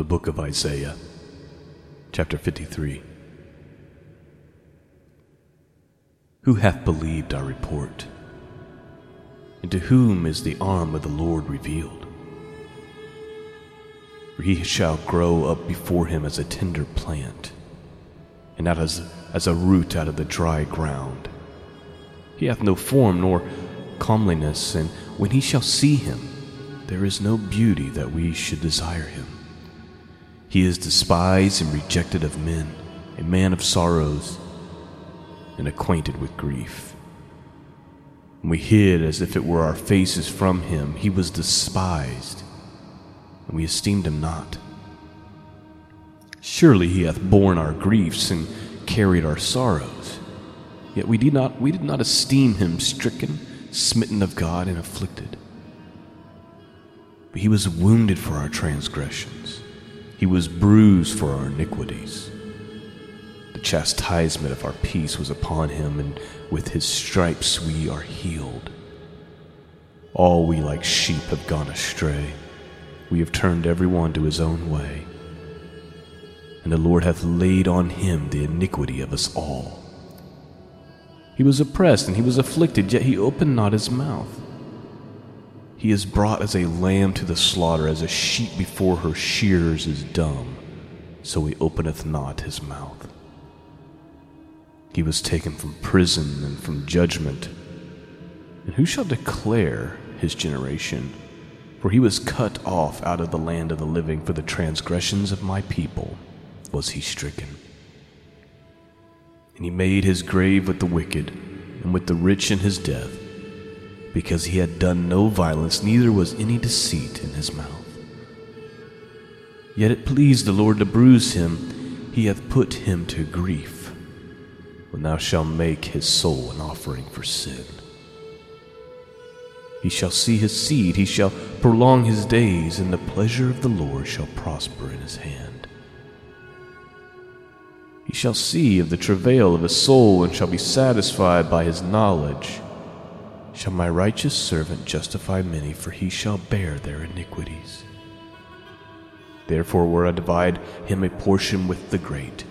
The book of Isaiah, chapter 53. Who hath believed our report? And to whom is the arm of the Lord revealed? For he shall grow up before him as a tender plant, and out as, as a root out of the dry ground. He hath no form nor comeliness, and when he shall see him, there is no beauty that we should desire him. He is despised and rejected of men, a man of sorrows, and acquainted with grief. We hid as if it were our faces from him. He was despised, and we esteemed him not. Surely he hath borne our griefs and carried our sorrows. Yet we did not we did not esteem him stricken, smitten of God, and afflicted. But he was wounded for our transgressions, he was bruised for our iniquities. The chastisement of our peace was upon him, and with his stripes we are healed. All we like sheep have gone astray. We have turned every one to his own way. And the Lord hath laid on him the iniquity of us all. He was oppressed and he was afflicted, yet he opened not his mouth. He is brought as a lamb to the slaughter, as a sheep before her shears is dumb, so he openeth not his mouth. He was taken from prison and from judgment. And who shall declare his generation? For he was cut off out of the land of the living for the transgressions of my people was he stricken. And he made his grave with the wicked and with the rich in his death because he had done no violence, neither was any deceit in his mouth. Yet it pleased the Lord to bruise him, he hath put him to grief, when thou shalt make his soul an offering for sin. He shall see his seed, he shall prolong his days, and the pleasure of the Lord shall prosper in his hand. He shall see of the travail of his soul, and shall be satisfied by his knowledge. Shall my righteous servant justify many, for he shall bear their iniquities? Therefore will I divide him a portion with the great,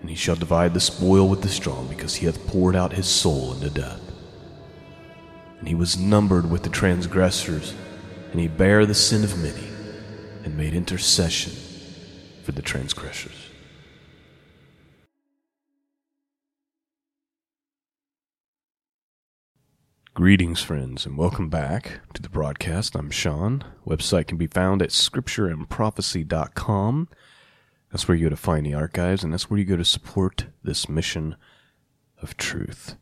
and he shall divide the spoil with the strong, because he hath poured out his soul into death. And he was numbered with the transgressors, and he bare the sin of many, and made intercession for the transgressors. Greetings, friends, and welcome back to the broadcast. I'm Sean. Website can be found at scriptureandprophecy.com. That's where you go to find the archives, and that's where you go to support this mission of truth.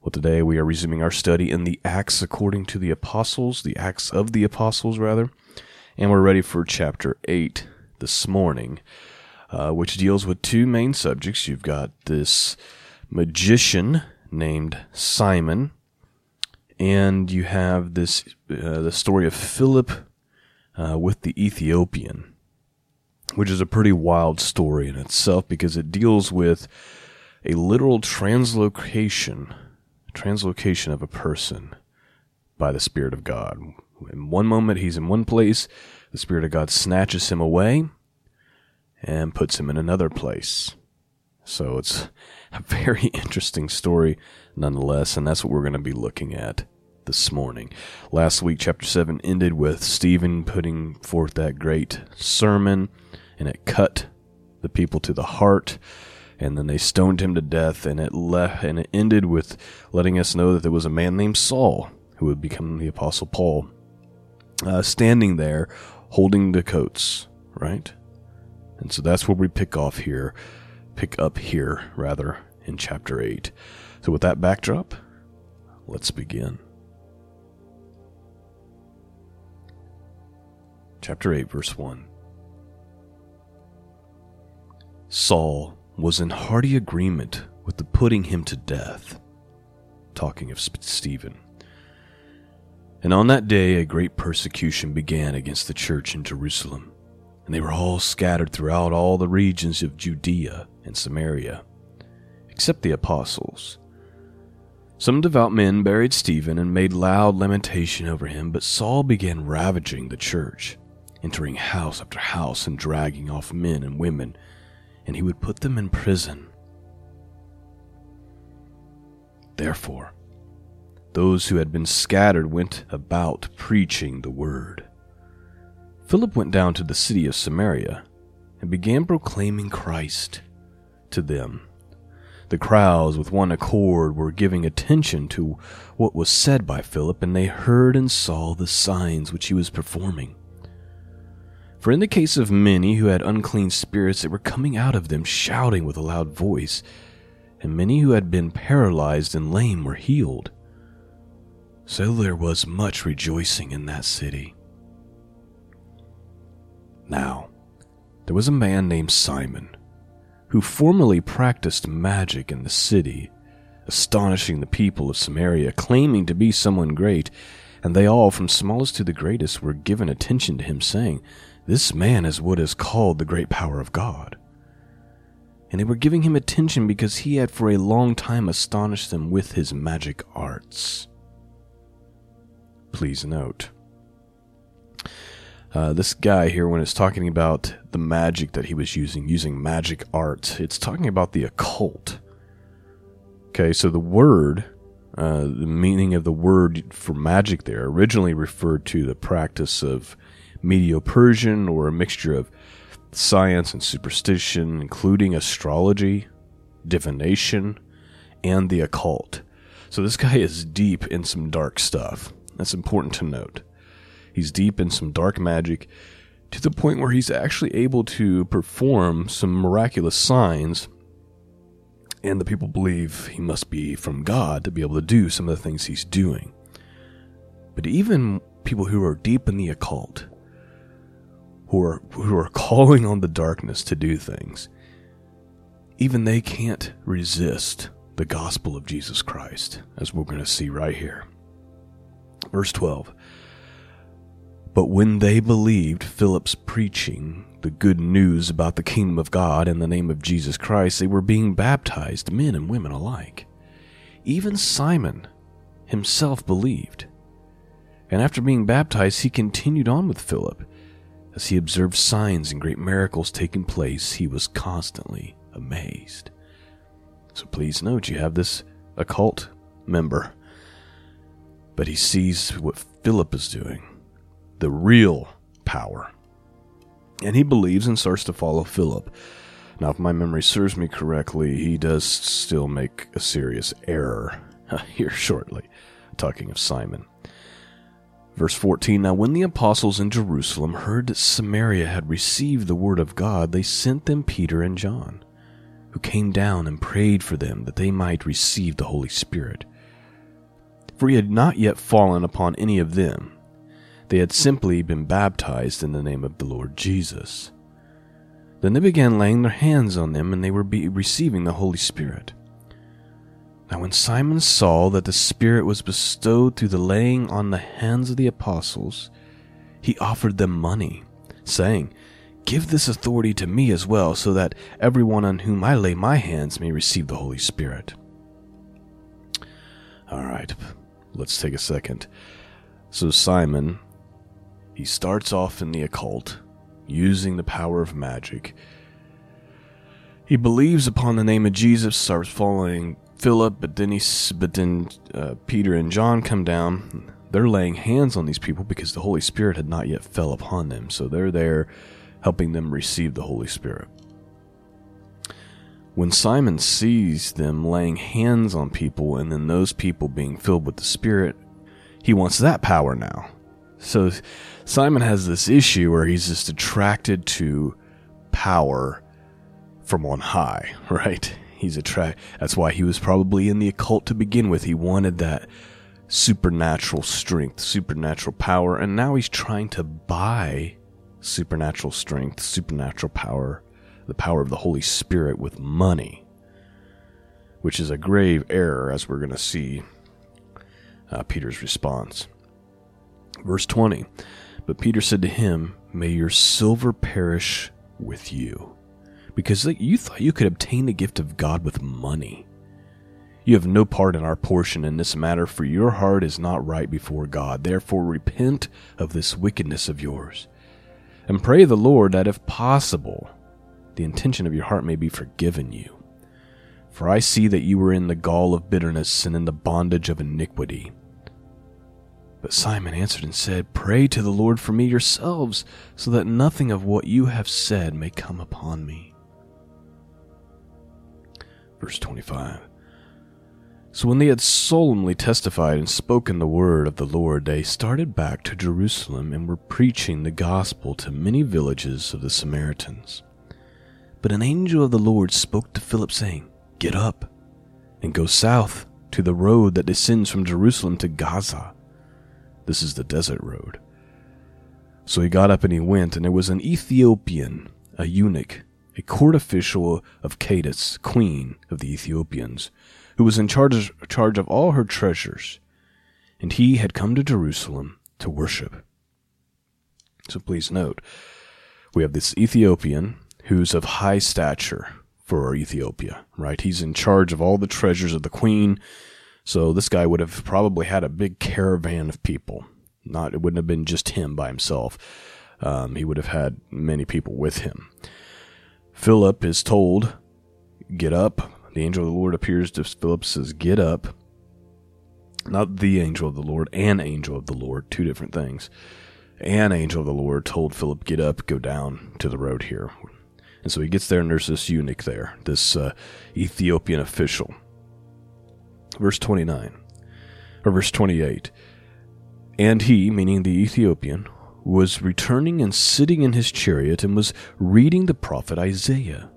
Well, today we are resuming our study in the Acts according to the Apostles, the Acts of the Apostles, rather, and we're ready for chapter 8 this morning, uh, which deals with two main subjects. You've got this magician named Simon and you have this uh, the story of Philip uh, with the Ethiopian, which is a pretty wild story in itself because it deals with a literal translocation translocation of a person by the Spirit of God. In one moment, he's in one place, the Spirit of God snatches him away and puts him in another place. So it's a very interesting story nonetheless, and that's what we're going to be looking at this morning. Last week, chapter 7 ended with Stephen putting forth that great sermon, and it cut the people to the heart. And then they stoned him to death, and it le- and it ended with letting us know that there was a man named Saul who would become the Apostle Paul, uh, standing there holding the coats, right? And so that's where we pick off here, pick up here, rather, in chapter 8. So, with that backdrop, let's begin. Chapter 8, verse 1. Saul was in hearty agreement with the putting him to death, talking of Stephen. And on that day a great persecution began against the church in Jerusalem, and they were all scattered throughout all the regions of Judea and Samaria, except the apostles. Some devout men buried Stephen and made loud lamentation over him, but Saul began ravaging the church entering house after house and dragging off men and women, and he would put them in prison. Therefore, those who had been scattered went about preaching the word. Philip went down to the city of Samaria and began proclaiming Christ to them. The crowds, with one accord, were giving attention to what was said by Philip, and they heard and saw the signs which he was performing. For in the case of many who had unclean spirits, they were coming out of them, shouting with a loud voice, and many who had been paralyzed and lame were healed. So there was much rejoicing in that city. Now, there was a man named Simon, who formerly practiced magic in the city, astonishing the people of Samaria, claiming to be someone great, and they all, from smallest to the greatest, were given attention to him, saying, This man is what is called the great power of God. And they were giving him attention because he had for a long time astonished them with his magic arts. Please note uh, this guy here, when it's talking about the magic that he was using, using magic art, it's talking about the occult. Okay, so the word, uh, the meaning of the word for magic there, originally referred to the practice of Medo Persian or a mixture of science and superstition, including astrology, divination, and the occult. So this guy is deep in some dark stuff. That's important to note. He's deep in some dark magic to the point where he's actually able to perform some miraculous signs. And the people believe he must be from God to be able to do some of the things he's doing. But even people who are deep in the occult, who are, who are calling on the darkness to do things, even they can't resist the gospel of Jesus Christ, as we're going to see right here. Verse 12 but when they believed Philip's preaching, the good news about the kingdom of God in the name of Jesus Christ, they were being baptized, men and women alike. Even Simon himself believed. And after being baptized, he continued on with Philip. As he observed signs and great miracles taking place, he was constantly amazed. So please note you have this occult member, but he sees what Philip is doing the real power. And he believes and starts to follow Philip. Now, if my memory serves me correctly, he does still make a serious error here shortly, talking of Simon. Verse 14 Now, when the apostles in Jerusalem heard that Samaria had received the word of God, they sent them Peter and John, who came down and prayed for them that they might receive the Holy Spirit. For he had not yet fallen upon any of them they had simply been baptized in the name of the Lord Jesus. Then they began laying their hands on them, and they were receiving the Holy Spirit. Now, when Simon saw that the Spirit was bestowed through the laying on the hands of the apostles, he offered them money, saying, Give this authority to me as well, so that everyone on whom I lay my hands may receive the Holy Spirit. All right, let's take a second. So, Simon, he starts off in the occult, using the power of magic. He believes upon the name of Jesus, starts following Philip, but then he, but then uh, Peter and John come down. They're laying hands on these people because the Holy Spirit had not yet fell upon them, so they're there helping them receive the Holy Spirit. When Simon sees them laying hands on people and then those people being filled with the Spirit, he wants that power now. So Simon has this issue where he's just attracted to power from on high, right? He's attract that's why he was probably in the occult to begin with. He wanted that supernatural strength, supernatural power, and now he's trying to buy supernatural strength, supernatural power, the power of the Holy Spirit with money, which is a grave error, as we're going to see uh, Peter's response. Verse 20 But Peter said to him, May your silver perish with you, because you thought you could obtain the gift of God with money. You have no part in our portion in this matter, for your heart is not right before God. Therefore, repent of this wickedness of yours. and pray the Lord that if possible, the intention of your heart may be forgiven you. For I see that you were in the gall of bitterness and in the bondage of iniquity. But Simon answered and said, Pray to the Lord for me yourselves, so that nothing of what you have said may come upon me. Verse 25. So when they had solemnly testified and spoken the word of the Lord, they started back to Jerusalem and were preaching the gospel to many villages of the Samaritans. But an angel of the Lord spoke to Philip, saying, Get up and go south to the road that descends from Jerusalem to Gaza. This is the desert road. So he got up and he went, and there was an Ethiopian, a eunuch, a court official of Candace, queen of the Ethiopians who was in charge, charge of all her treasures, and he had come to Jerusalem to worship. So please note, we have this Ethiopian who's of high stature for Ethiopia, right? He's in charge of all the treasures of the queen. So this guy would have probably had a big caravan of people. Not it wouldn't have been just him by himself. Um, he would have had many people with him. Philip is told, "Get up, the angel of the Lord appears to Philip, says, Get up. Not the angel of the Lord, an angel of the Lord, two different things. An angel of the Lord told Philip, Get up, go down to the road here. And so he gets there, and there's this eunuch there, this uh, Ethiopian official. Verse 29, or verse 28. And he, meaning the Ethiopian, was returning and sitting in his chariot and was reading the prophet Isaiah.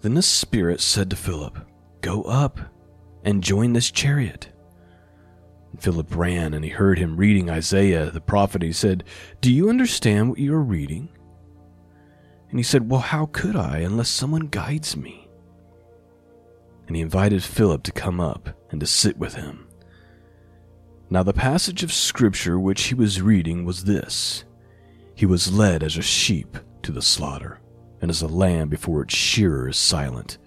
Then the Spirit said to Philip, Go up and join this chariot. Philip ran and he heard him reading Isaiah the prophet. He said, Do you understand what you are reading? And he said, Well, how could I unless someone guides me? And he invited Philip to come up and to sit with him. Now, the passage of Scripture which he was reading was this He was led as a sheep to the slaughter and as a lamb before its shearer is silent.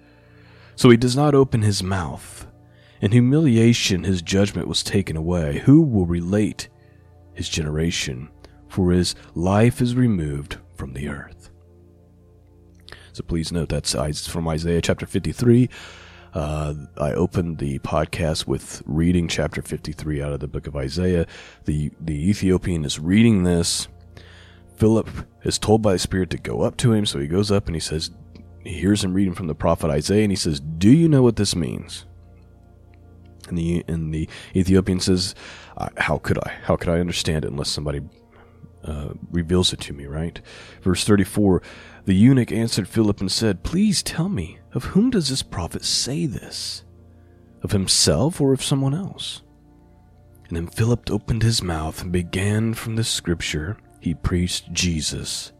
So he does not open his mouth. In humiliation his judgment was taken away. Who will relate his generation? For his life is removed from the earth. So please note that's from Isaiah chapter 53. Uh, I opened the podcast with reading chapter 53 out of the book of Isaiah. The, the Ethiopian is reading this Philip is told by the Spirit to go up to him, so he goes up and he says, he hears him reading from the prophet Isaiah, and he says, Do you know what this means? And the, and the Ethiopian says, How could I? How could I understand it unless somebody uh, reveals it to me, right? Verse 34 The eunuch answered Philip and said, Please tell me, of whom does this prophet say this? Of himself or of someone else? And then Philip opened his mouth and began from the scripture he preached Jesus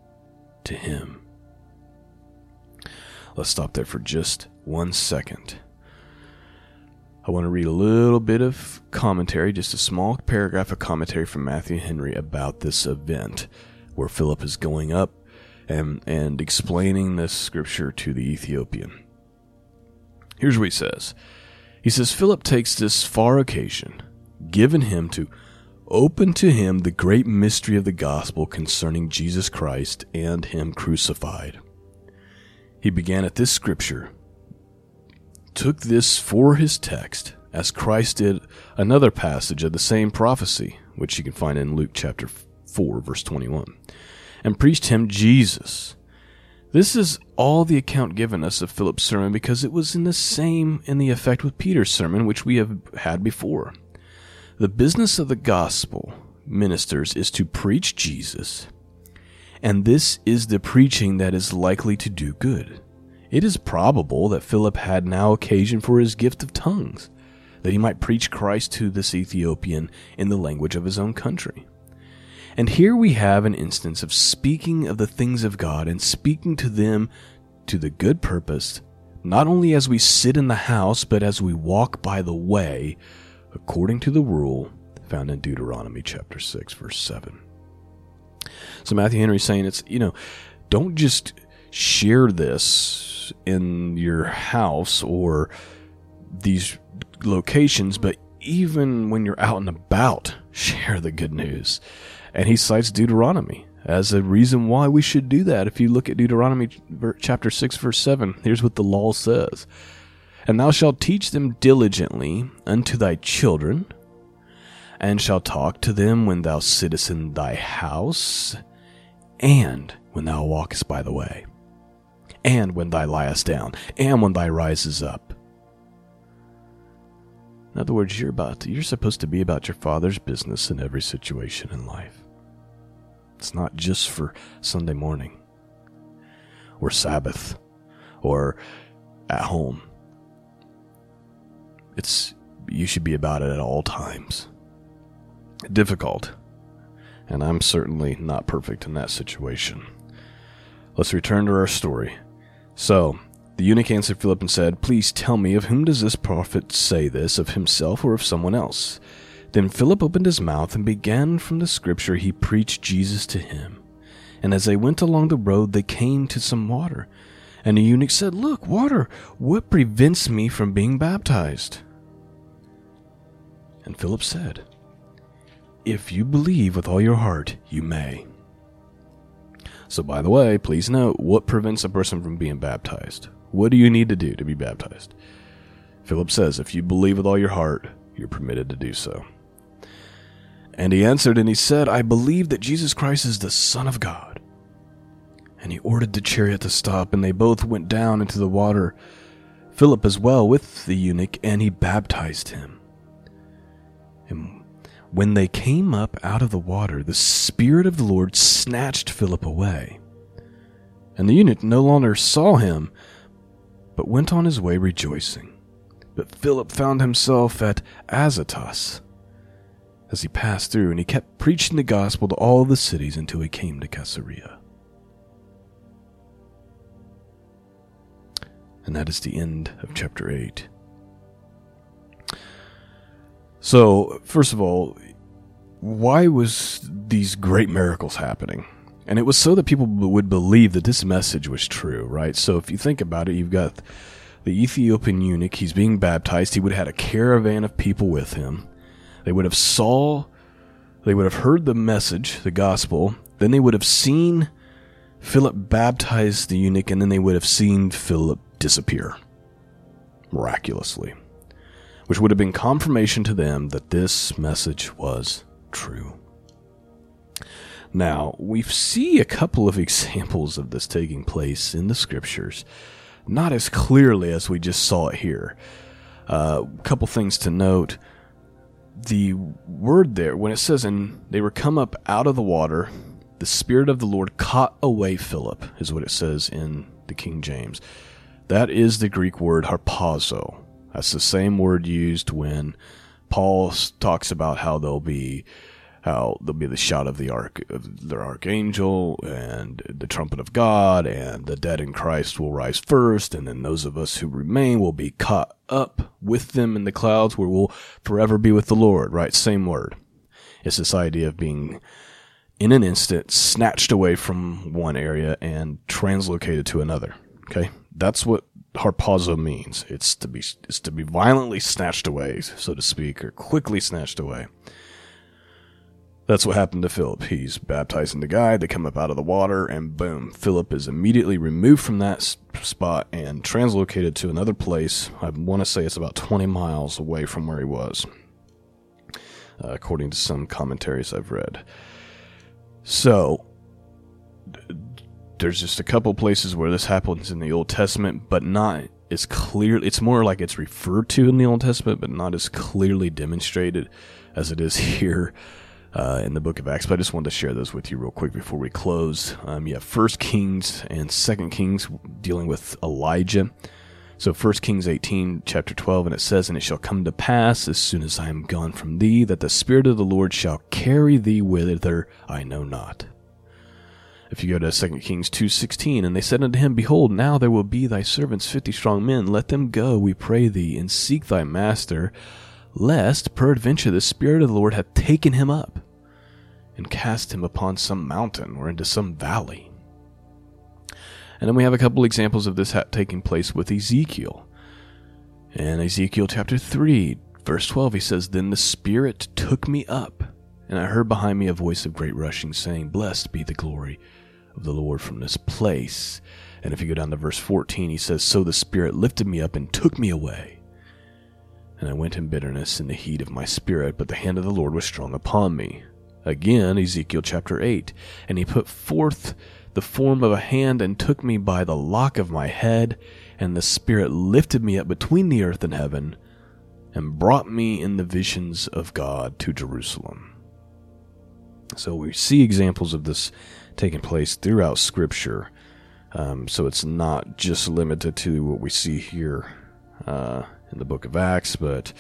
to him. Let's stop there for just one second. I want to read a little bit of commentary, just a small paragraph of commentary from Matthew Henry about this event where Philip is going up and, and explaining this scripture to the Ethiopian. Here's what he says He says, Philip takes this far occasion given him to open to him the great mystery of the gospel concerning Jesus Christ and him crucified. He began at this scripture, took this for his text, as Christ did another passage of the same prophecy, which you can find in Luke chapter 4, verse 21, and preached him Jesus. This is all the account given us of Philip's sermon because it was in the same in the effect with Peter's sermon, which we have had before. The business of the gospel ministers is to preach Jesus, and this is the preaching that is likely to do good. It is probable that Philip had now occasion for his gift of tongues, that he might preach Christ to this Ethiopian in the language of his own country. And here we have an instance of speaking of the things of God and speaking to them to the good purpose, not only as we sit in the house, but as we walk by the way according to the rule found in Deuteronomy chapter 6, verse 7. So Matthew Henry's saying it's, you know, don't just share this in your house or these locations, but even when you're out and about, share the good news. And he cites Deuteronomy as a reason why we should do that. If you look at Deuteronomy chapter 6, verse 7, here's what the law says And thou shalt teach them diligently unto thy children, and shalt talk to them when thou sittest in thy house, and when thou walkest by the way, and when thou liest down, and when thou rises up. In other words, you're about to, you're supposed to be about your father's business in every situation in life. It's not just for Sunday morning or Sabbath or at home. It's you should be about it at all times. Difficult. And I'm certainly not perfect in that situation. Let's return to our story. So, the eunuch answered Philip and said, Please tell me, of whom does this prophet say this, of himself or of someone else? Then Philip opened his mouth and began from the scripture he preached Jesus to him. And as they went along the road, they came to some water. And the eunuch said, Look, water, what prevents me from being baptized? And Philip said, If you believe with all your heart, you may. So, by the way, please note what prevents a person from being baptized? What do you need to do to be baptized? Philip says, If you believe with all your heart, you're permitted to do so. And he answered and he said, I believe that Jesus Christ is the Son of God. And he ordered the chariot to stop, and they both went down into the water, Philip as well with the eunuch, and he baptized him. And when they came up out of the water, the Spirit of the Lord snatched Philip away. And the eunuch no longer saw him, but went on his way rejoicing. But Philip found himself at Azotus as he passed through, and he kept preaching the gospel to all the cities until he came to Caesarea. And that is the end of chapter 8. So, first of all, why was these great miracles happening? And it was so that people would believe that this message was true, right? So if you think about it, you've got the Ethiopian eunuch, he's being baptized, he would have had a caravan of people with him. They would have saw, they would have heard the message, the gospel. Then they would have seen Philip baptize the eunuch, and then they would have seen Philip disappear miraculously, which would have been confirmation to them that this message was true. Now, we see a couple of examples of this taking place in the scriptures, not as clearly as we just saw it here. A uh, couple things to note the word there, when it says, and they were come up out of the water, the Spirit of the Lord caught away Philip, is what it says in the King James. That is the Greek word harpazo. That's the same word used when Paul talks about how there'll be how there'll be the shout of the arch of archangel and the trumpet of God, and the dead in Christ will rise first, and then those of us who remain will be caught up with them in the clouds, where we'll forever be with the Lord. Right? Same word. It's this idea of being in an instant snatched away from one area and translocated to another. Okay, that's what harpazo means. It's to be it's to be violently snatched away, so to speak, or quickly snatched away. That's what happened to Philip. He's baptizing the guy, they come up out of the water, and boom, Philip is immediately removed from that spot and translocated to another place. I want to say it's about 20 miles away from where he was, uh, according to some commentaries I've read. So, there's just a couple places where this happens in the Old Testament, but not as clear. It's more like it's referred to in the Old Testament, but not as clearly demonstrated as it is here uh, in the book of Acts. But I just wanted to share those with you real quick before we close. Um, you have First Kings and Second Kings dealing with Elijah. So First Kings 18, chapter 12, and it says, And it shall come to pass, as soon as I am gone from thee, that the Spirit of the Lord shall carry thee whither I know not. If you go to 2 Kings 2.16, And they said unto him, Behold, now there will be thy servants fifty strong men. Let them go, we pray thee, and seek thy master, lest peradventure the Spirit of the Lord hath taken him up and cast him upon some mountain or into some valley. And then we have a couple examples of this taking place with Ezekiel. In Ezekiel chapter 3, verse 12, he says, Then the Spirit took me up, And I heard behind me a voice of great rushing, saying, Blessed be the glory of the Lord from this place. And if you go down to verse 14, he says, So the Spirit lifted me up and took me away. And I went in bitterness in the heat of my spirit, but the hand of the Lord was strong upon me. Again, Ezekiel chapter 8. And he put forth the form of a hand and took me by the lock of my head, and the Spirit lifted me up between the earth and heaven, and brought me in the visions of God to Jerusalem. So we see examples of this taking place throughout Scripture. Um, so it's not just limited to what we see here uh, in the book of Acts, but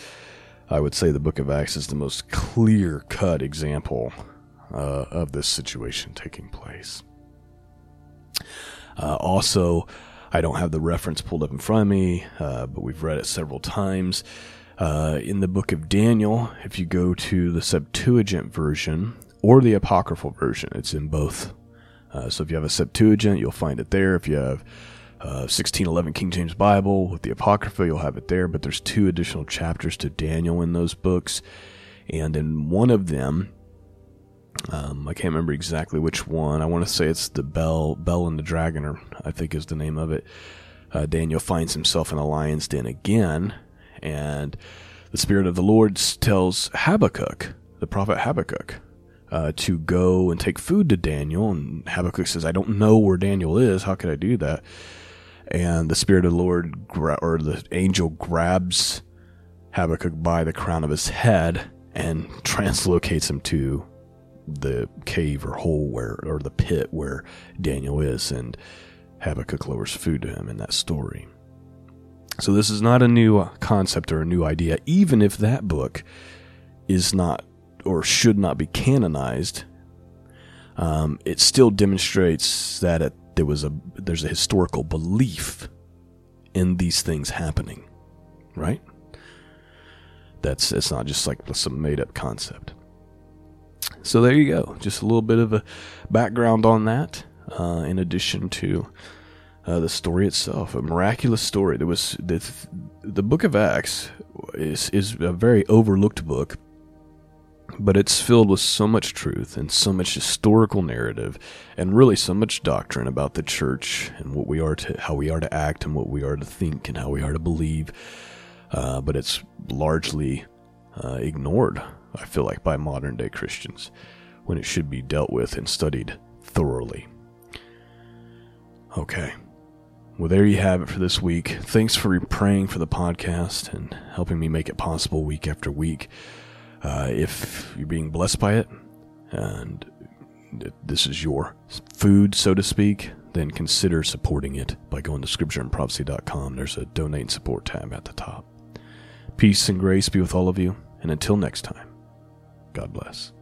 I would say the book of Acts is the most clear cut example uh, of this situation taking place. Uh, also, I don't have the reference pulled up in front of me, uh, but we've read it several times. Uh, in the book of Daniel, if you go to the Septuagint version or the Apocryphal version, it's in both. Uh, so if you have a Septuagint, you'll find it there. If you have 1611 uh, King James Bible with the Apocrypha, you'll have it there. But there's two additional chapters to Daniel in those books. And in one of them, um, I can't remember exactly which one. I want to say it's the Bel, Bel and the Dragon, or I think is the name of it. Uh, Daniel finds himself in a lion's den again, and the Spirit of the Lord tells Habakkuk, the prophet Habakkuk, uh, to go and take food to Daniel. And Habakkuk says, I don't know where Daniel is. How could I do that? And the Spirit of the Lord, gra- or the angel, grabs Habakkuk by the crown of his head and translocates him to the cave or hole where, or the pit where Daniel is, and Habakkuk lowers food to him in that story. So this is not a new concept or a new idea, even if that book is not or should not be canonized. Um, it still demonstrates that it, there was a there's a historical belief in these things happening, right? That's it's not just like some made up concept. So there you go. Just a little bit of a background on that, uh, in addition to uh, the story itself. A miraculous story. There was the the Book of Acts is is a very overlooked book, but it's filled with so much truth and so much historical narrative, and really so much doctrine about the church and what we are to how we are to act and what we are to think and how we are to believe. Uh, but it's largely uh, ignored I feel like, by modern day Christians, when it should be dealt with and studied thoroughly. Okay. Well, there you have it for this week. Thanks for praying for the podcast and helping me make it possible week after week. Uh, if you're being blessed by it and this is your food, so to speak, then consider supporting it by going to scriptureandprophecy.com. There's a donate and support tab at the top. Peace and grace be with all of you, and until next time. God bless.